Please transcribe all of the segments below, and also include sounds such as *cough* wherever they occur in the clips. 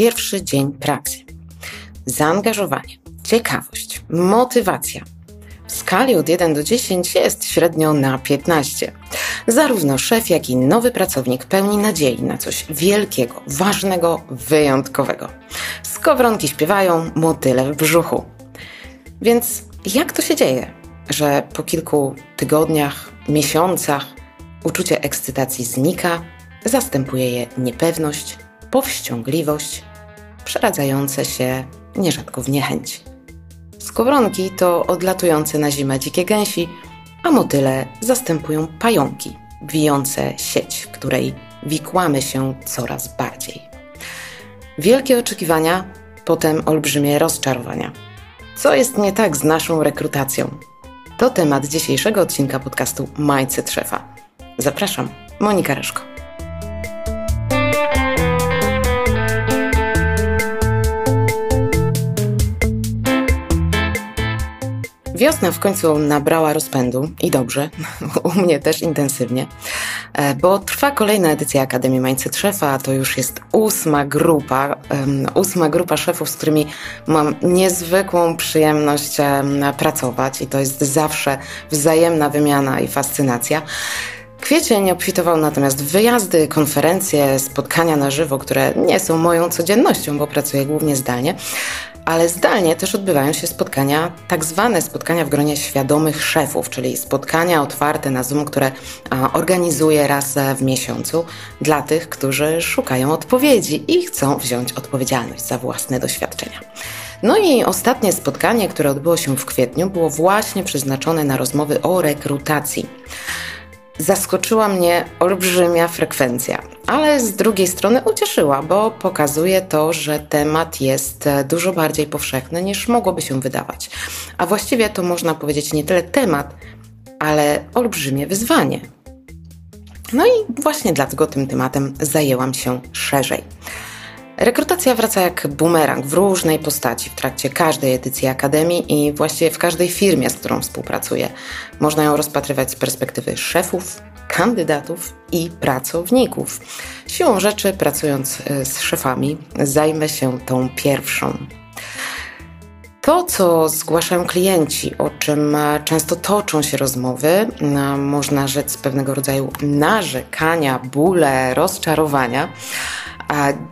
pierwszy dzień pracy. Zaangażowanie, ciekawość, motywacja. W skali od 1 do 10 jest średnio na 15. Zarówno szef, jak i nowy pracownik pełni nadziei na coś wielkiego, ważnego, wyjątkowego. Skowronki śpiewają, motyle w brzuchu. Więc jak to się dzieje, że po kilku tygodniach, miesiącach uczucie ekscytacji znika, zastępuje je niepewność, powściągliwość, przeradzające się nierzadko w niechęć. Skowronki to odlatujące na zimę dzikie gęsi, a motyle zastępują pająki, wijące sieć, w której wikłamy się coraz bardziej. Wielkie oczekiwania, potem olbrzymie rozczarowania. Co jest nie tak z naszą rekrutacją? To temat dzisiejszego odcinka podcastu Mindset Szefa. Zapraszam, Monika Reszko. Wiosna w końcu nabrała rozpędu i dobrze, *laughs* u mnie też intensywnie, e, bo trwa kolejna edycja Akademii Mindset Szefa, to już jest ósma grupa, ósma grupa szefów, z którymi mam niezwykłą przyjemność pracować i to jest zawsze wzajemna wymiana i fascynacja. Kwiecień obfitował natomiast wyjazdy, konferencje, spotkania na żywo, które nie są moją codziennością, bo pracuję głównie zdalnie, ale zdalnie też odbywają się spotkania, tak zwane spotkania w gronie świadomych szefów, czyli spotkania otwarte na Zoom, które organizuję raz w miesiącu dla tych, którzy szukają odpowiedzi i chcą wziąć odpowiedzialność za własne doświadczenia. No i ostatnie spotkanie, które odbyło się w kwietniu, było właśnie przeznaczone na rozmowy o rekrutacji zaskoczyła mnie olbrzymia frekwencja, ale z drugiej strony ucieszyła, bo pokazuje to, że temat jest e, dużo bardziej powszechny niż mogłoby się wydawać. A właściwie to można powiedzieć nie tyle temat, ale olbrzymie wyzwanie. No i właśnie dlatego tym tematem zajęłam się szerzej. Rekrutacja wraca jak bumerang w różnej postaci w trakcie każdej edycji Akademii i właściwie w każdej firmie, z którą współpracuję. Można ją rozpatrywać z perspektywy szefów, kandydatów i pracowników. Siłą rzeczy, pracując e, z szefami, zajmę się tą pierwszą. To, co zgłaszają klienci, o czym e, często toczą się rozmowy, można rzec pewnego rodzaju narzekania, bóle, rozczarowania,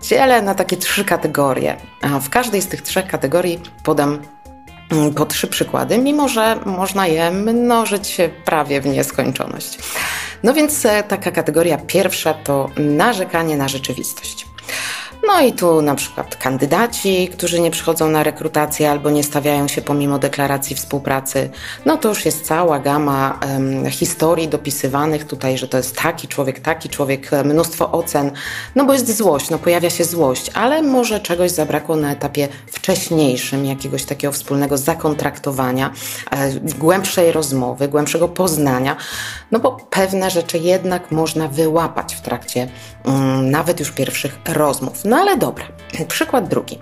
dzielę na takie trzy kategorie. W każdej z tych trzech kategorii podam mm, po trzy przykłady, mimo że można je mnożyć prawie w nieskończoność. No więc e, taka kategoria pierwsza to narzekanie na rzeczywistość. No i tu na przykład kandydaci, którzy nie przychodzą na rekrutację albo nie stawiają się pomimo deklaracji współpracy. No to już jest cała gama um, historii dopisywanych tutaj, że to jest taki człowiek, taki człowiek, mnóstwo ocen. No bo jest złość, no pojawia się złość, ale może czegoś zabrakło na etapie wcześniejszym, jakiegoś takiego wspólnego zakontraktowania, e, głębszej rozmowy, głębszego poznania. No bo pewne rzeczy jednak można wyłapać w trakcie um, nawet już pierwszych rozmów. No ale dobra, przykład drugi.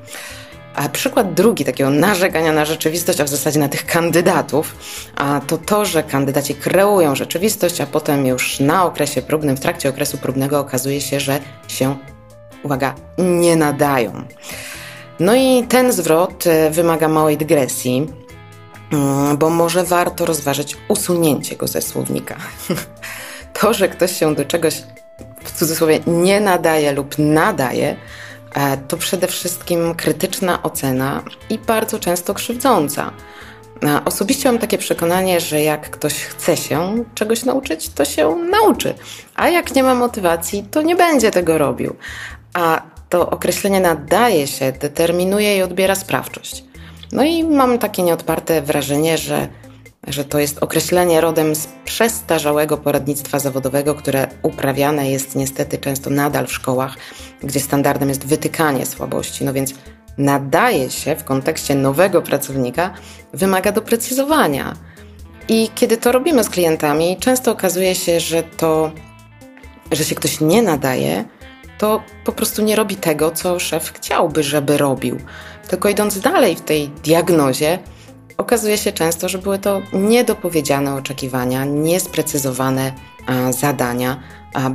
A przykład drugi takiego narzekania na rzeczywistość, a w zasadzie na tych kandydatów, a to to, że kandydaci kreują rzeczywistość, a potem już na okresie próbnym, w trakcie okresu próbnego okazuje się, że się, uwaga, nie nadają. No i ten zwrot e, wymaga małej dygresji, mm, bo może warto rozważyć usunięcie go ze słownika. *laughs* To, że ktoś się do czegoś w cudzysłowie nie nadaje lub nadaje, to przede wszystkim krytyczna ocena i bardzo często krzywdząca. E, osobiście mam takie przekonanie, że jak ktoś chce się czegoś nauczyć, to się nauczy, a jak nie ma motywacji, to nie będzie tego robił. A to określenie nadaje się, determinuje i odbiera sprawczość. No i mam takie nieodparte wrażenie, że że to jest określenie rodem z przestarzałego poradnictwa zawodowego, które uprawiane jest niestety często nadal w szkołach, gdzie standardem jest wytykanie słabości. No więc nadaje się w kontekście nowego pracownika, wymaga doprecyzowania. I kiedy to robimy z klientami, często okazuje się, że to, że się ktoś nie nadaje, to po prostu nie robi tego, co szef chciałby, żeby robił. Tylko idąc dalej w tej diagnozie, okazuje się często, że były to niedopowiedziane oczekiwania, niesprecyzowane zadania,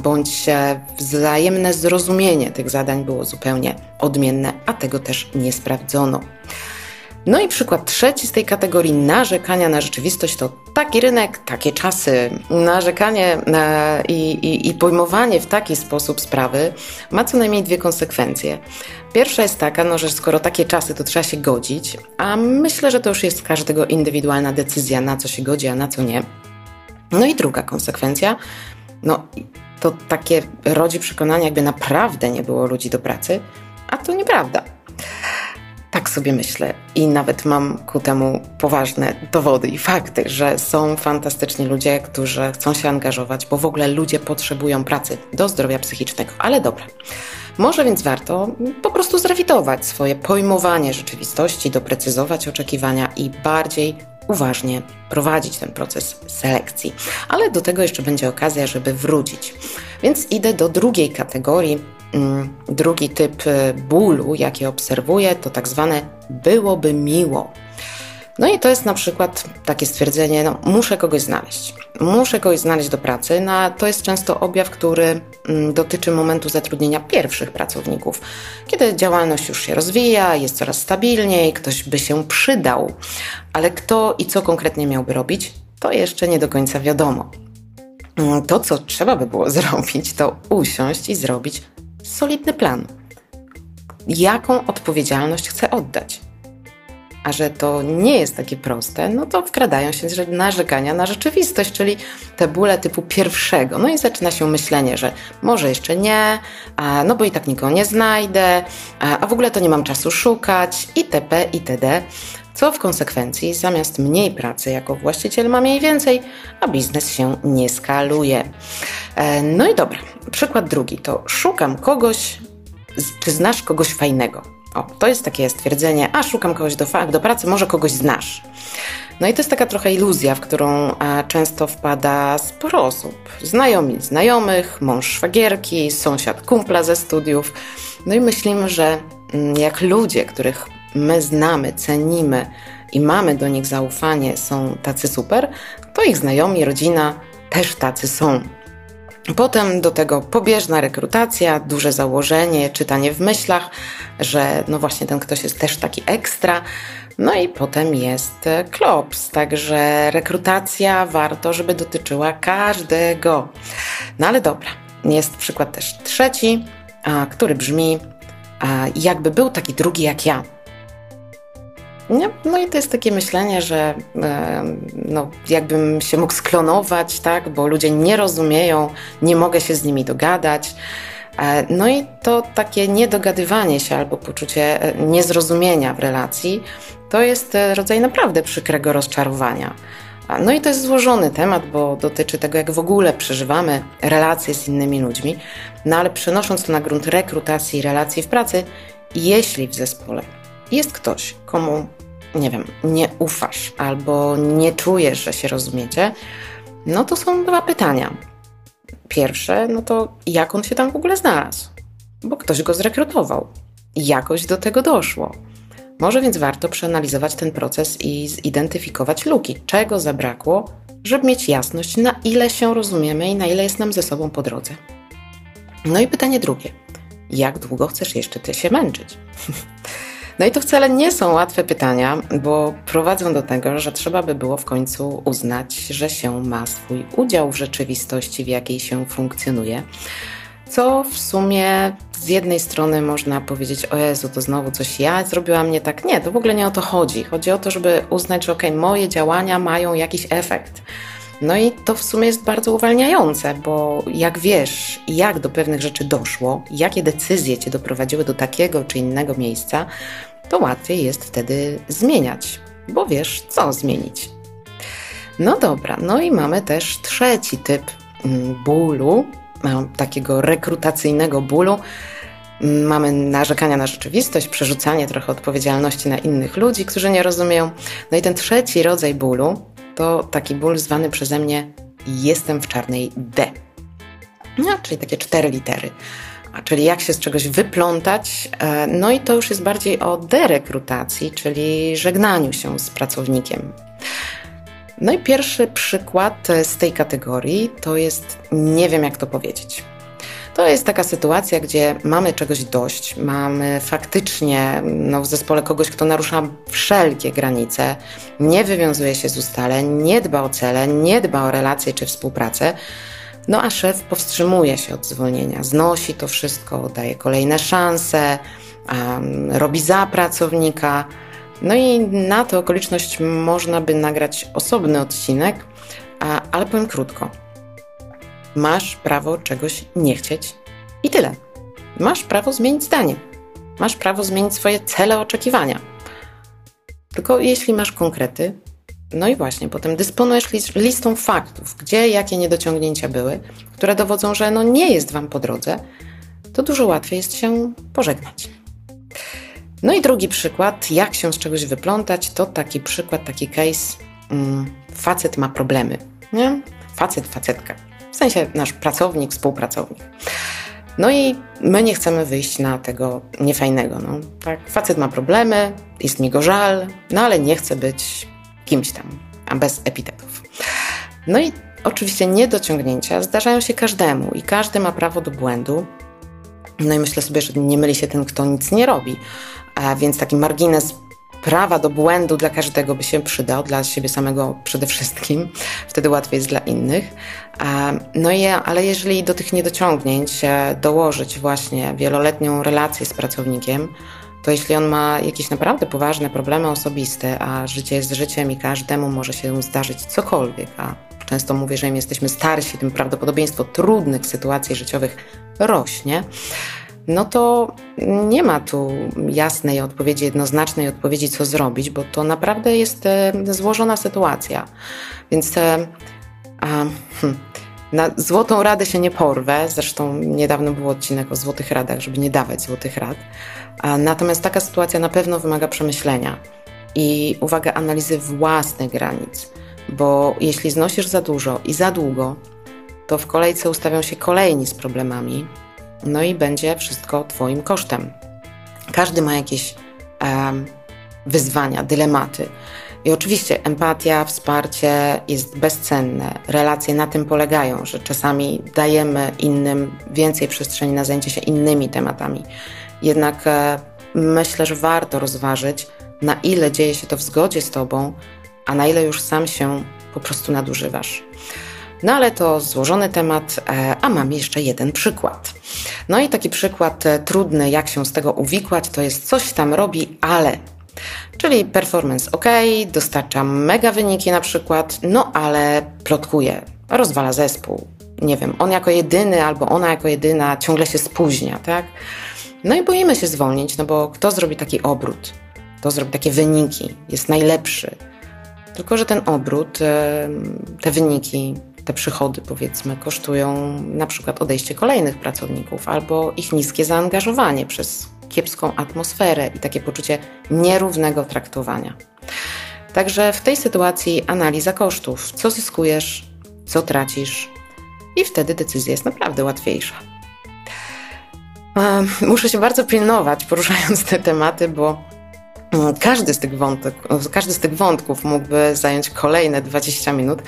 bądź wzajemne zrozumienie tych zadań było zupełnie odmienne, a tego też nie sprawdzono. No i przykład trzeci z tej kategorii narzekania na rzeczywistość to taki rynek, takie czasy. Narzekanie e, i, i, i pojmowanie w taki sposób sprawy ma co najmniej dwie konsekwencje. Pierwsza jest taka, no, że skoro takie czasy, to trzeba się godzić, a myślę, że to już jest każdego indywidualna decyzja, na co się godzi, a na co nie. No i druga konsekwencja, no to takie rodzi przekonanie, jakby naprawdę nie było ludzi do pracy, a to nieprawda. Sobie myślę i nawet mam ku temu poważne dowody i fakty, że są fantastyczni ludzie, którzy chcą się angażować, bo w ogóle ludzie potrzebują pracy do zdrowia psychicznego. Ale dobra. Może więc warto po prostu zrewitować swoje pojmowanie rzeczywistości, doprecyzować oczekiwania i bardziej uważnie prowadzić ten proces selekcji. Ale do tego jeszcze będzie okazja, żeby wrócić. Więc idę do drugiej kategorii drugi typ y, bólu, jaki obserwuję, to tak zwane byłoby miło. No i to jest na przykład takie stwierdzenie, no muszę kogoś znaleźć. Muszę kogoś znaleźć do pracy. No, to jest często objaw, który mm, dotyczy momentu zatrudnienia pierwszych pracowników. Kiedy działalność już się rozwija, jest coraz stabilniej, ktoś by się przydał. Ale kto i co konkretnie miałby robić, to jeszcze nie do końca wiadomo. Mm, to, co trzeba by było *laughs* zrobić, to usiąść i zrobić solidny plan. Jaką odpowiedzialność chcę oddać? A że to nie jest takie proste, no to wkradają się narzekania na rzeczywistość, czyli te bóle typu pierwszego. No i zaczyna się myślenie, że może jeszcze nie, a no bo i tak nikogo nie znajdę, a, a w ogóle to nie mam czasu szukać, itp., itd. Co w konsekwencji zamiast mniej pracy jako właściciel ma mniej więcej, a biznes się nie skaluje. E, no i dobra, przykład drugi to szukam kogoś, czy znasz kogoś fajnego. O, to jest takie stwierdzenie, a szukam kogoś do, do pracy, może kogoś znasz. No i to jest taka trochę iluzja, w którą często wpada sporo osób. Znajomi znajomych, mąż szwagierki, sąsiad kumpla ze studiów. No i myślimy, że mm, jak ludzie, których my znamy, cenimy i mamy do nich zaufanie, są tacy super, to ich znajomi, rodzina też tacy są. Potem do tego pobieżna rekrutacja, duże założenie, czytanie w myślach, że no właśnie ten ktoś jest też taki ekstra. No i potem jest klops, także rekrutacja warto, żeby dotyczyła każdego. No ale dobra, jest przykład też trzeci, a, który brzmi, jakby był taki drugi jak ja. No i to jest takie myślenie, że e, no, jakbym się mógł sklonować, tak, bo ludzie nie rozumieją, nie mogę się z nimi dogadać. E, no i to takie niedogadywanie się albo poczucie e, niezrozumienia w relacji to jest rodzaj naprawdę przykrego rozczarowania. No i to jest złożony temat, bo dotyczy tego, jak w ogóle przeżywamy relacje z innymi ludźmi. No ale przenosząc to na grunt rekrutacji i relacji w pracy, jeśli w zespole jest ktoś, komu nie wiem, nie ufasz albo nie czujesz, że się rozumiecie, no to są dwa pytania. Pierwsze, no to jak on się tam w ogóle znalazł? Bo ktoś go zrekrutował. Jakoś do tego doszło. Może więc warto przeanalizować ten proces i zidentyfikować luki, czego zabrakło, żeby mieć jasność, na ile się rozumiemy i na ile jest nam ze sobą po drodze. No i pytanie drugie. Jak długo chcesz jeszcze ty się męczyć? *laughs* No i to wcale nie są łatwe pytania, bo prowadzą do tego, że trzeba by było w końcu uznać, że się ma swój udział w rzeczywistości, w jakiej się funkcjonuje. Co w sumie z jednej strony można powiedzieć, o Jezu, to znowu coś ja zrobiłam nie tak. Nie, to w ogóle nie o to chodzi. Chodzi o to, żeby uznać, że okay, moje działania mają jakiś efekt. No i to w sumie jest bardzo uwalniające, bo jak wiesz, jak do pewnych rzeczy doszło, jakie decyzje cię doprowadziły do takiego czy innego miejsca, to łatwiej jest wtedy zmieniać, bo wiesz, co zmienić. No dobra, no i mamy też trzeci typ mm, bólu, takiego rekrutacyjnego bólu. Mamy narzekania na rzeczywistość, przerzucanie trochę odpowiedzialności na innych ludzi, którzy nie rozumieją. No i ten trzeci rodzaj bólu to taki ból zwany przeze mnie jestem w czarnej D. No, czyli takie cztery litery czyli jak się z czegoś wyplątać. E, no i to już jest bardziej o derekrutacji, czyli żegnaniu się z pracownikiem. No i pierwszy przykład z tej kategorii to jest nie wiem jak to powiedzieć. To jest taka sytuacja, gdzie mamy czegoś dość, mamy faktycznie no, w zespole kogoś, kto narusza wszelkie granice, nie wywiązuje się z ustaleń, nie dba o cele, nie dba o relacje czy współpracę. No a szef powstrzymuje się od zwolnienia, znosi to wszystko, daje kolejne szanse, um, robi za pracownika. No i na tę okoliczność można by nagrać osobny odcinek, a, ale powiem krótko. Masz prawo czegoś nie chcieć i tyle. Masz prawo zmienić zdanie. Masz prawo zmienić swoje cele, oczekiwania. Tylko jeśli masz konkrety, no i właśnie, potem dysponujesz listą faktów, gdzie jakie niedociągnięcia były, które dowodzą, że no nie jest Wam po drodze, to dużo łatwiej jest się pożegnać. No i drugi przykład, jak się z czegoś wyplątać, to taki przykład, taki case, mm, facet ma problemy, nie? Facet, facetka. W sensie nasz pracownik, współpracownik. No i my nie chcemy wyjść na tego niefajnego. No. Tak, facet ma problemy, jest mi go żal, no ale nie chce być kimś tam, a bez epitetów. No i oczywiście niedociągnięcia zdarzają się każdemu i każdy ma prawo do błędu. No i myślę sobie, że nie myli się ten, kto nic nie robi. A więc taki margines prawa do błędu dla każdego by się przydał, dla siebie samego przede wszystkim, wtedy łatwiej jest dla innych. No i, ale jeżeli do tych niedociągnięć dołożyć właśnie wieloletnią relację z pracownikiem, to jeśli on ma jakieś naprawdę poważne problemy osobiste, a życie jest życiem i każdemu może się zdarzyć cokolwiek, a często mówię, że im jesteśmy starsi, tym prawdopodobieństwo trudnych sytuacji życiowych rośnie, no to nie ma tu jasnej odpowiedzi, jednoznacznej odpowiedzi, co zrobić, bo to naprawdę jest e, złożona sytuacja. Więc e, a, hm, na złotą radę się nie porwę. Zresztą niedawno był odcinek o złotych radach, żeby nie dawać złotych rad. Natomiast taka sytuacja na pewno wymaga przemyślenia i uwaga, analizy własnych granic, bo jeśli znosisz za dużo i za długo, to w kolejce ustawią się kolejni z problemami, no i będzie wszystko Twoim kosztem. Każdy ma jakieś wyzwania, dylematy. I oczywiście empatia, wsparcie jest bezcenne. Relacje na tym polegają, że czasami dajemy innym więcej przestrzeni na zajęcie się innymi tematami. Jednak e, myślę, że warto rozważyć, na ile dzieje się to w zgodzie z Tobą, a na ile już sam się po prostu nadużywasz. No ale to złożony temat, e, a mam jeszcze jeden przykład. No i taki przykład e, trudny, jak się z tego uwikłać, to jest coś tam robi, ale. Czyli performance ok, dostarcza mega wyniki na przykład, no ale plotkuje, rozwala zespół. Nie wiem, on jako jedyny albo ona jako jedyna ciągle się spóźnia, tak? No i boimy się zwolnić, no bo kto zrobi taki obrót? Kto zrobi takie wyniki? Jest najlepszy. Tylko, że ten obrót, te wyniki te przychody, powiedzmy, kosztują na przykład odejście kolejnych pracowników albo ich niskie zaangażowanie przez kiepską atmosferę i takie poczucie nierównego traktowania. Także w tej sytuacji analiza kosztów, co zyskujesz, co tracisz, i wtedy decyzja jest naprawdę łatwiejsza. Muszę się bardzo pilnować, poruszając te tematy, bo mm, każdy z tych, wątek, każdy z tych wątków mógłby zająć kolejne 20 minut,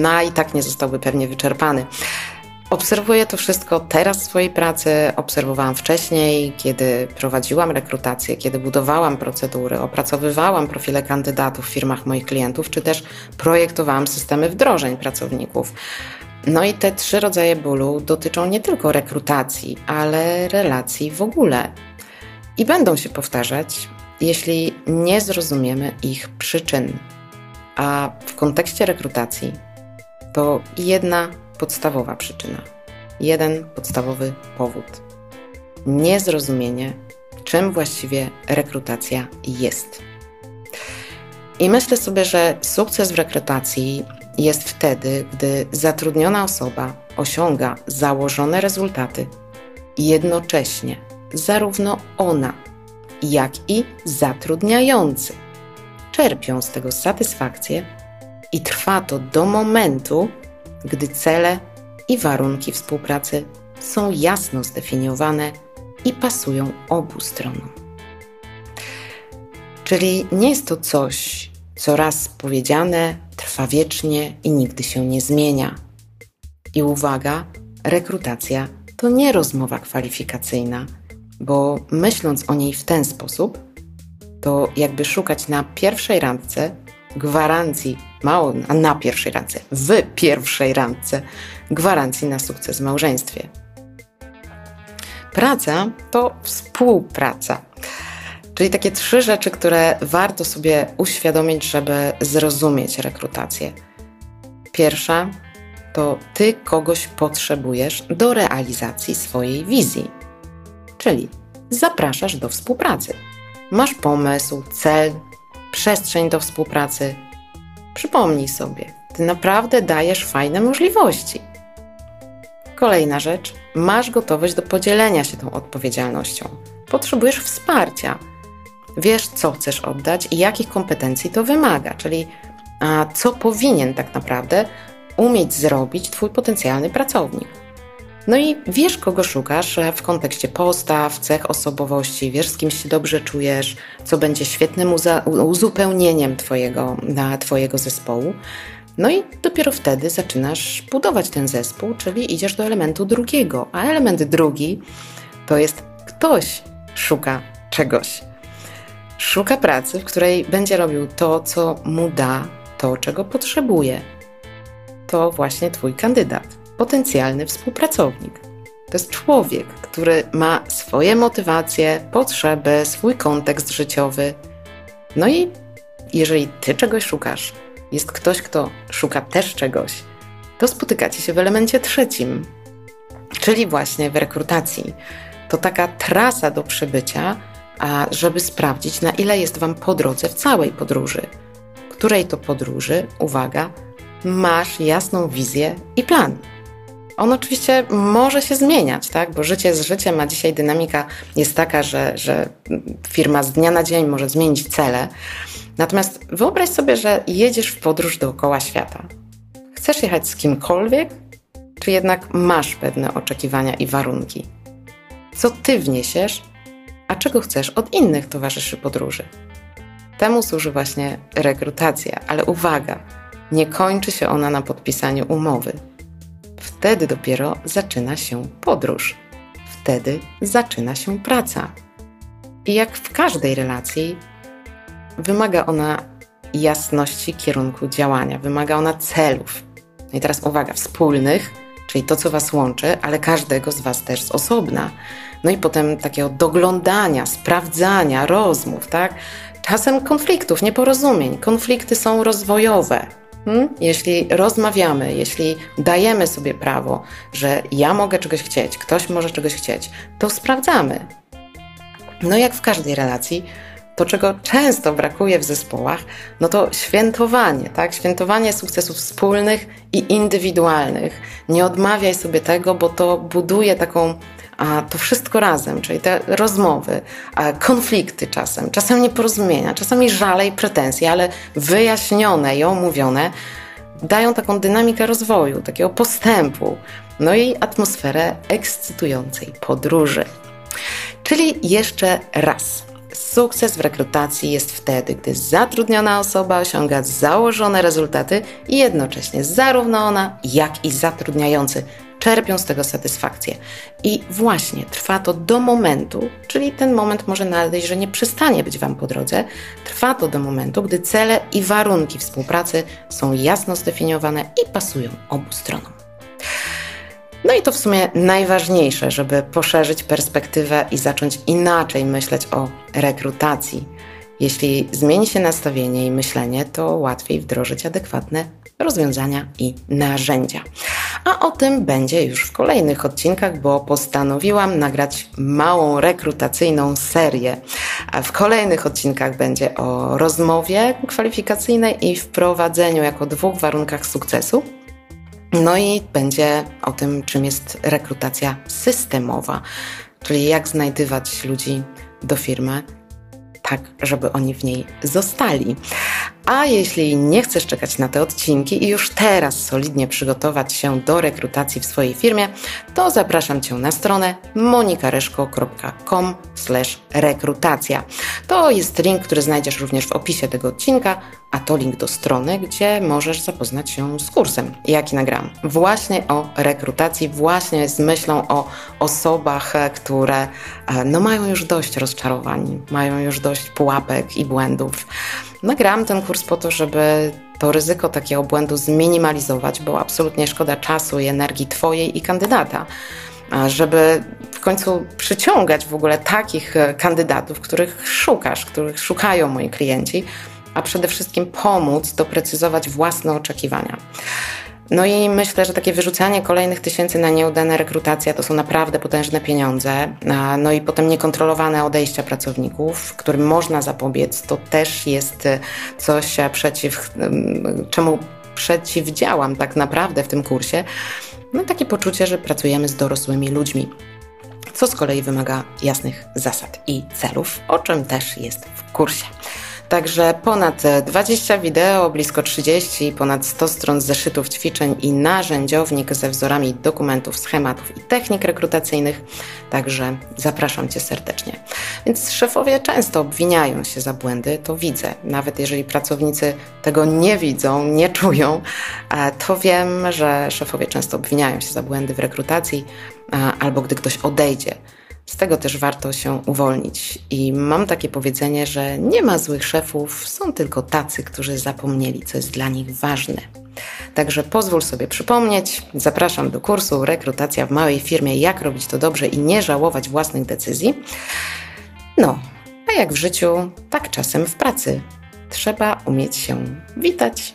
no i tak nie zostałby pewnie wyczerpany. Obserwuję to wszystko teraz w swojej pracy, obserwowałam wcześniej, kiedy prowadziłam rekrutację, kiedy budowałam procedury, opracowywałam profile kandydatów w firmach moich klientów, czy też projektowałam systemy wdrożeń pracowników. No i te trzy rodzaje bólu dotyczą nie tylko rekrutacji, ale relacji w ogóle. I będą się powtarzać, jeśli nie zrozumiemy ich przyczyn. A w kontekście rekrutacji to jedna podstawowa przyczyna, jeden podstawowy powód. Niezrozumienie, czym właściwie rekrutacja jest. I myślę sobie, że sukces w rekrutacji jest wtedy, gdy zatrudniona osoba osiąga założone rezultaty i jednocześnie zarówno ona, jak i zatrudniający czerpią z tego satysfakcję i trwa to do momentu, gdy cele i warunki współpracy są jasno zdefiniowane i pasują obu stronom. Czyli nie jest to coś, co raz powiedziane trwa wiecznie i nigdy się nie zmienia. I uwaga, rekrutacja to nie rozmowa kwalifikacyjna, bo myśląc o niej w ten sposób, to jakby szukać na pierwszej randce gwarancji, mało, a na pierwszej randce, w pierwszej randce gwarancji na sukces w małżeństwie. Praca to współpraca. Czyli takie trzy rzeczy, które warto sobie uświadomić, żeby zrozumieć rekrutację. Pierwsza to ty kogoś potrzebujesz do realizacji swojej wizji. Czyli zapraszasz do współpracy. Masz pomysł, cel, przestrzeń do współpracy. Przypomnij sobie, ty naprawdę dajesz fajne możliwości. Kolejna rzecz, masz gotowość do podzielenia się tą odpowiedzialnością. Potrzebujesz wsparcia. Wiesz, co chcesz oddać i jakich kompetencji to wymaga, czyli a, co powinien tak naprawdę umieć zrobić Twój potencjalny pracownik. No i wiesz, kogo szukasz w kontekście postaw, cech osobowości, wiesz, z kim się dobrze czujesz, co będzie świetnym uzupełnieniem twojego, na twojego zespołu. No i dopiero wtedy zaczynasz budować ten zespół, czyli idziesz do elementu drugiego. A element drugi to jest ktoś szuka czegoś. Szuka pracy, w której będzie robił to, co mu da, to, czego potrzebuje. To właśnie Twój kandydat potencjalny współpracownik. To jest człowiek, który ma swoje motywacje, potrzeby, swój kontekst życiowy. No i jeżeli ty czegoś szukasz, jest ktoś, kto szuka też czegoś, to spotykacie się w elemencie trzecim, czyli właśnie w rekrutacji. To taka trasa do przebycia, a żeby sprawdzić, na ile jest Wam po drodze w całej podróży. Której to podróży, uwaga, masz jasną wizję i plan. On oczywiście może się zmieniać, tak? bo życie z życiem, a dzisiaj dynamika jest taka, że, że firma z dnia na dzień może zmienić cele. Natomiast wyobraź sobie, że jedziesz w podróż dookoła świata. Chcesz jechać z kimkolwiek, czy jednak masz pewne oczekiwania i warunki? Co ty wniesiesz, a czego chcesz od innych towarzyszy podróży? Temu służy właśnie rekrutacja, ale uwaga, nie kończy się ona na podpisaniu umowy Wtedy dopiero zaczyna się podróż. Wtedy zaczyna się praca. I jak w każdej relacji, wymaga ona jasności kierunku działania, wymaga ona celów. No I teraz uwaga, wspólnych, czyli to, co Was łączy, ale każdego z Was też z osobna. No i potem takiego doglądania, sprawdzania, rozmów, tak? Czasem konfliktów, nieporozumień. Konflikty są rozwojowe, Hmm? Jeśli rozmawiamy, jeśli dajemy sobie prawo, że ja mogę czegoś chcieć, ktoś może czegoś chcieć, to sprawdzamy. No jak w każdej relacji, to czego często brakuje w zespołach, no to świętowanie, tak? Świętowanie sukcesów wspólnych i indywidualnych. Nie odmawiaj sobie tego, bo to buduje taką a to wszystko razem, czyli te rozmowy, konflikty czasem, czasem nieporozumienia, czasami żale i pretensje, ale wyjaśnione i omówione, dają taką dynamikę rozwoju, takiego postępu, no i atmosferę ekscytującej podróży. Czyli jeszcze raz. Sukces w rekrutacji jest wtedy, gdy zatrudniona osoba osiąga założone rezultaty i jednocześnie zarówno ona, jak i zatrudniający czerpią z tego satysfakcję. I właśnie trwa to do momentu, czyli ten moment może nadejść, że nie przestanie być Wam po drodze, trwa to do momentu, gdy cele i warunki współpracy są jasno zdefiniowane i pasują obu stronom. No i to w sumie najważniejsze, żeby poszerzyć perspektywę i zacząć inaczej myśleć o rekrutacji. Jeśli zmieni się nastawienie i myślenie, to łatwiej wdrożyć adekwatne rozwiązania i narzędzia. A o tym będzie już w kolejnych odcinkach, bo postanowiłam nagrać małą rekrutacyjną serię. A w kolejnych odcinkach będzie o rozmowie kwalifikacyjnej i wprowadzeniu jako dwóch warunkach sukcesu. No i będzie o tym, czym jest rekrutacja systemowa, czyli jak znajdywać ludzi do firmy, tak, żeby oni w niej zostali. A jeśli nie chcesz czekać na te odcinki i już teraz solidnie przygotować się do rekrutacji w swojej firmie, to zapraszam Cię na stronę monikareszko.com rekrutacja. to jest link, który znajdziesz również w opisie tego odcinka, a to link do strony, gdzie możesz zapoznać się z kursem, jaki nagram. Właśnie o rekrutacji, właśnie z myślą o osobach, które no, mają już dość rozczarowań, mają już dość pułapek i błędów. Nagrałam ten kurs po to, żeby to ryzyko takiego błędu zminimalizować, bo absolutnie szkoda czasu i energii Twojej i kandydata, żeby w końcu przyciągać w ogóle takich e, kandydatów, których szukasz, których szukają moi klienci, a przede wszystkim pomóc doprecyzować własne oczekiwania. No i myślę, że takie wyrzucanie kolejnych tysięcy na nieudane rekrutacje to są naprawdę potężne pieniądze. No i potem niekontrolowane odejścia pracowników, którym można zapobiec, to też jest e, coś e, przeciw czemu przeciwdziałam tak naprawdę w tym kursie. No takie poczucie, że pracujemy z dorosłymi ludźmi co z kolei wymaga jasnych zasad i celów, o czym też jest w kursie. Także ponad 20 wideo, blisko 30, ponad 100 stron zeszytów ćwiczeń i narzędziownik ze wzorami dokumentów, schematów i technik rekrutacyjnych. Także zapraszam Cię serdecznie. Więc szefowie często obwiniają się za błędy, to widzę. Nawet jeżeli pracownicy tego nie widzą, nie czują, to wiem, że szefowie często obwiniają się za błędy w rekrutacji albo gdy ktoś odejdzie z tego też warto się uwolnić. I mam takie powiedzenie, że nie ma złych szefów, są tylko tacy, którzy zapomnieli, co jest dla nich ważne. Także pozwól sobie przypomnieć, zapraszam do kursu Rekrutacja w małej firmie, jak robić to dobrze i nie żałować własnych decyzji. No, a jak w życiu, tak czasem w pracy. Trzeba umieć się witać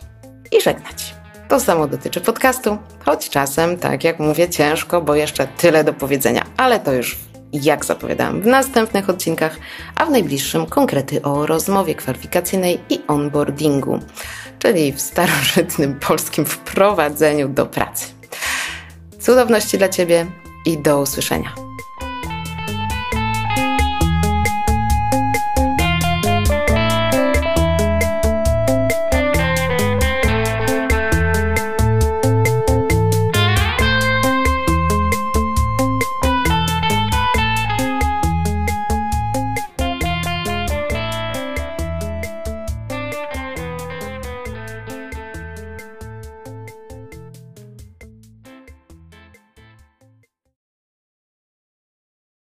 i żegnać. To samo dotyczy podcastu, choć czasem, tak jak mówię, ciężko, bo jeszcze tyle do powiedzenia, ale to już jak zapowiadałam w następnych odcinkach, a w najbliższym konkrety o rozmowie kwalifikacyjnej i onboardingu, czyli w starożytnym polskim wprowadzeniu do pracy. Cudowności dla Ciebie i do usłyszenia.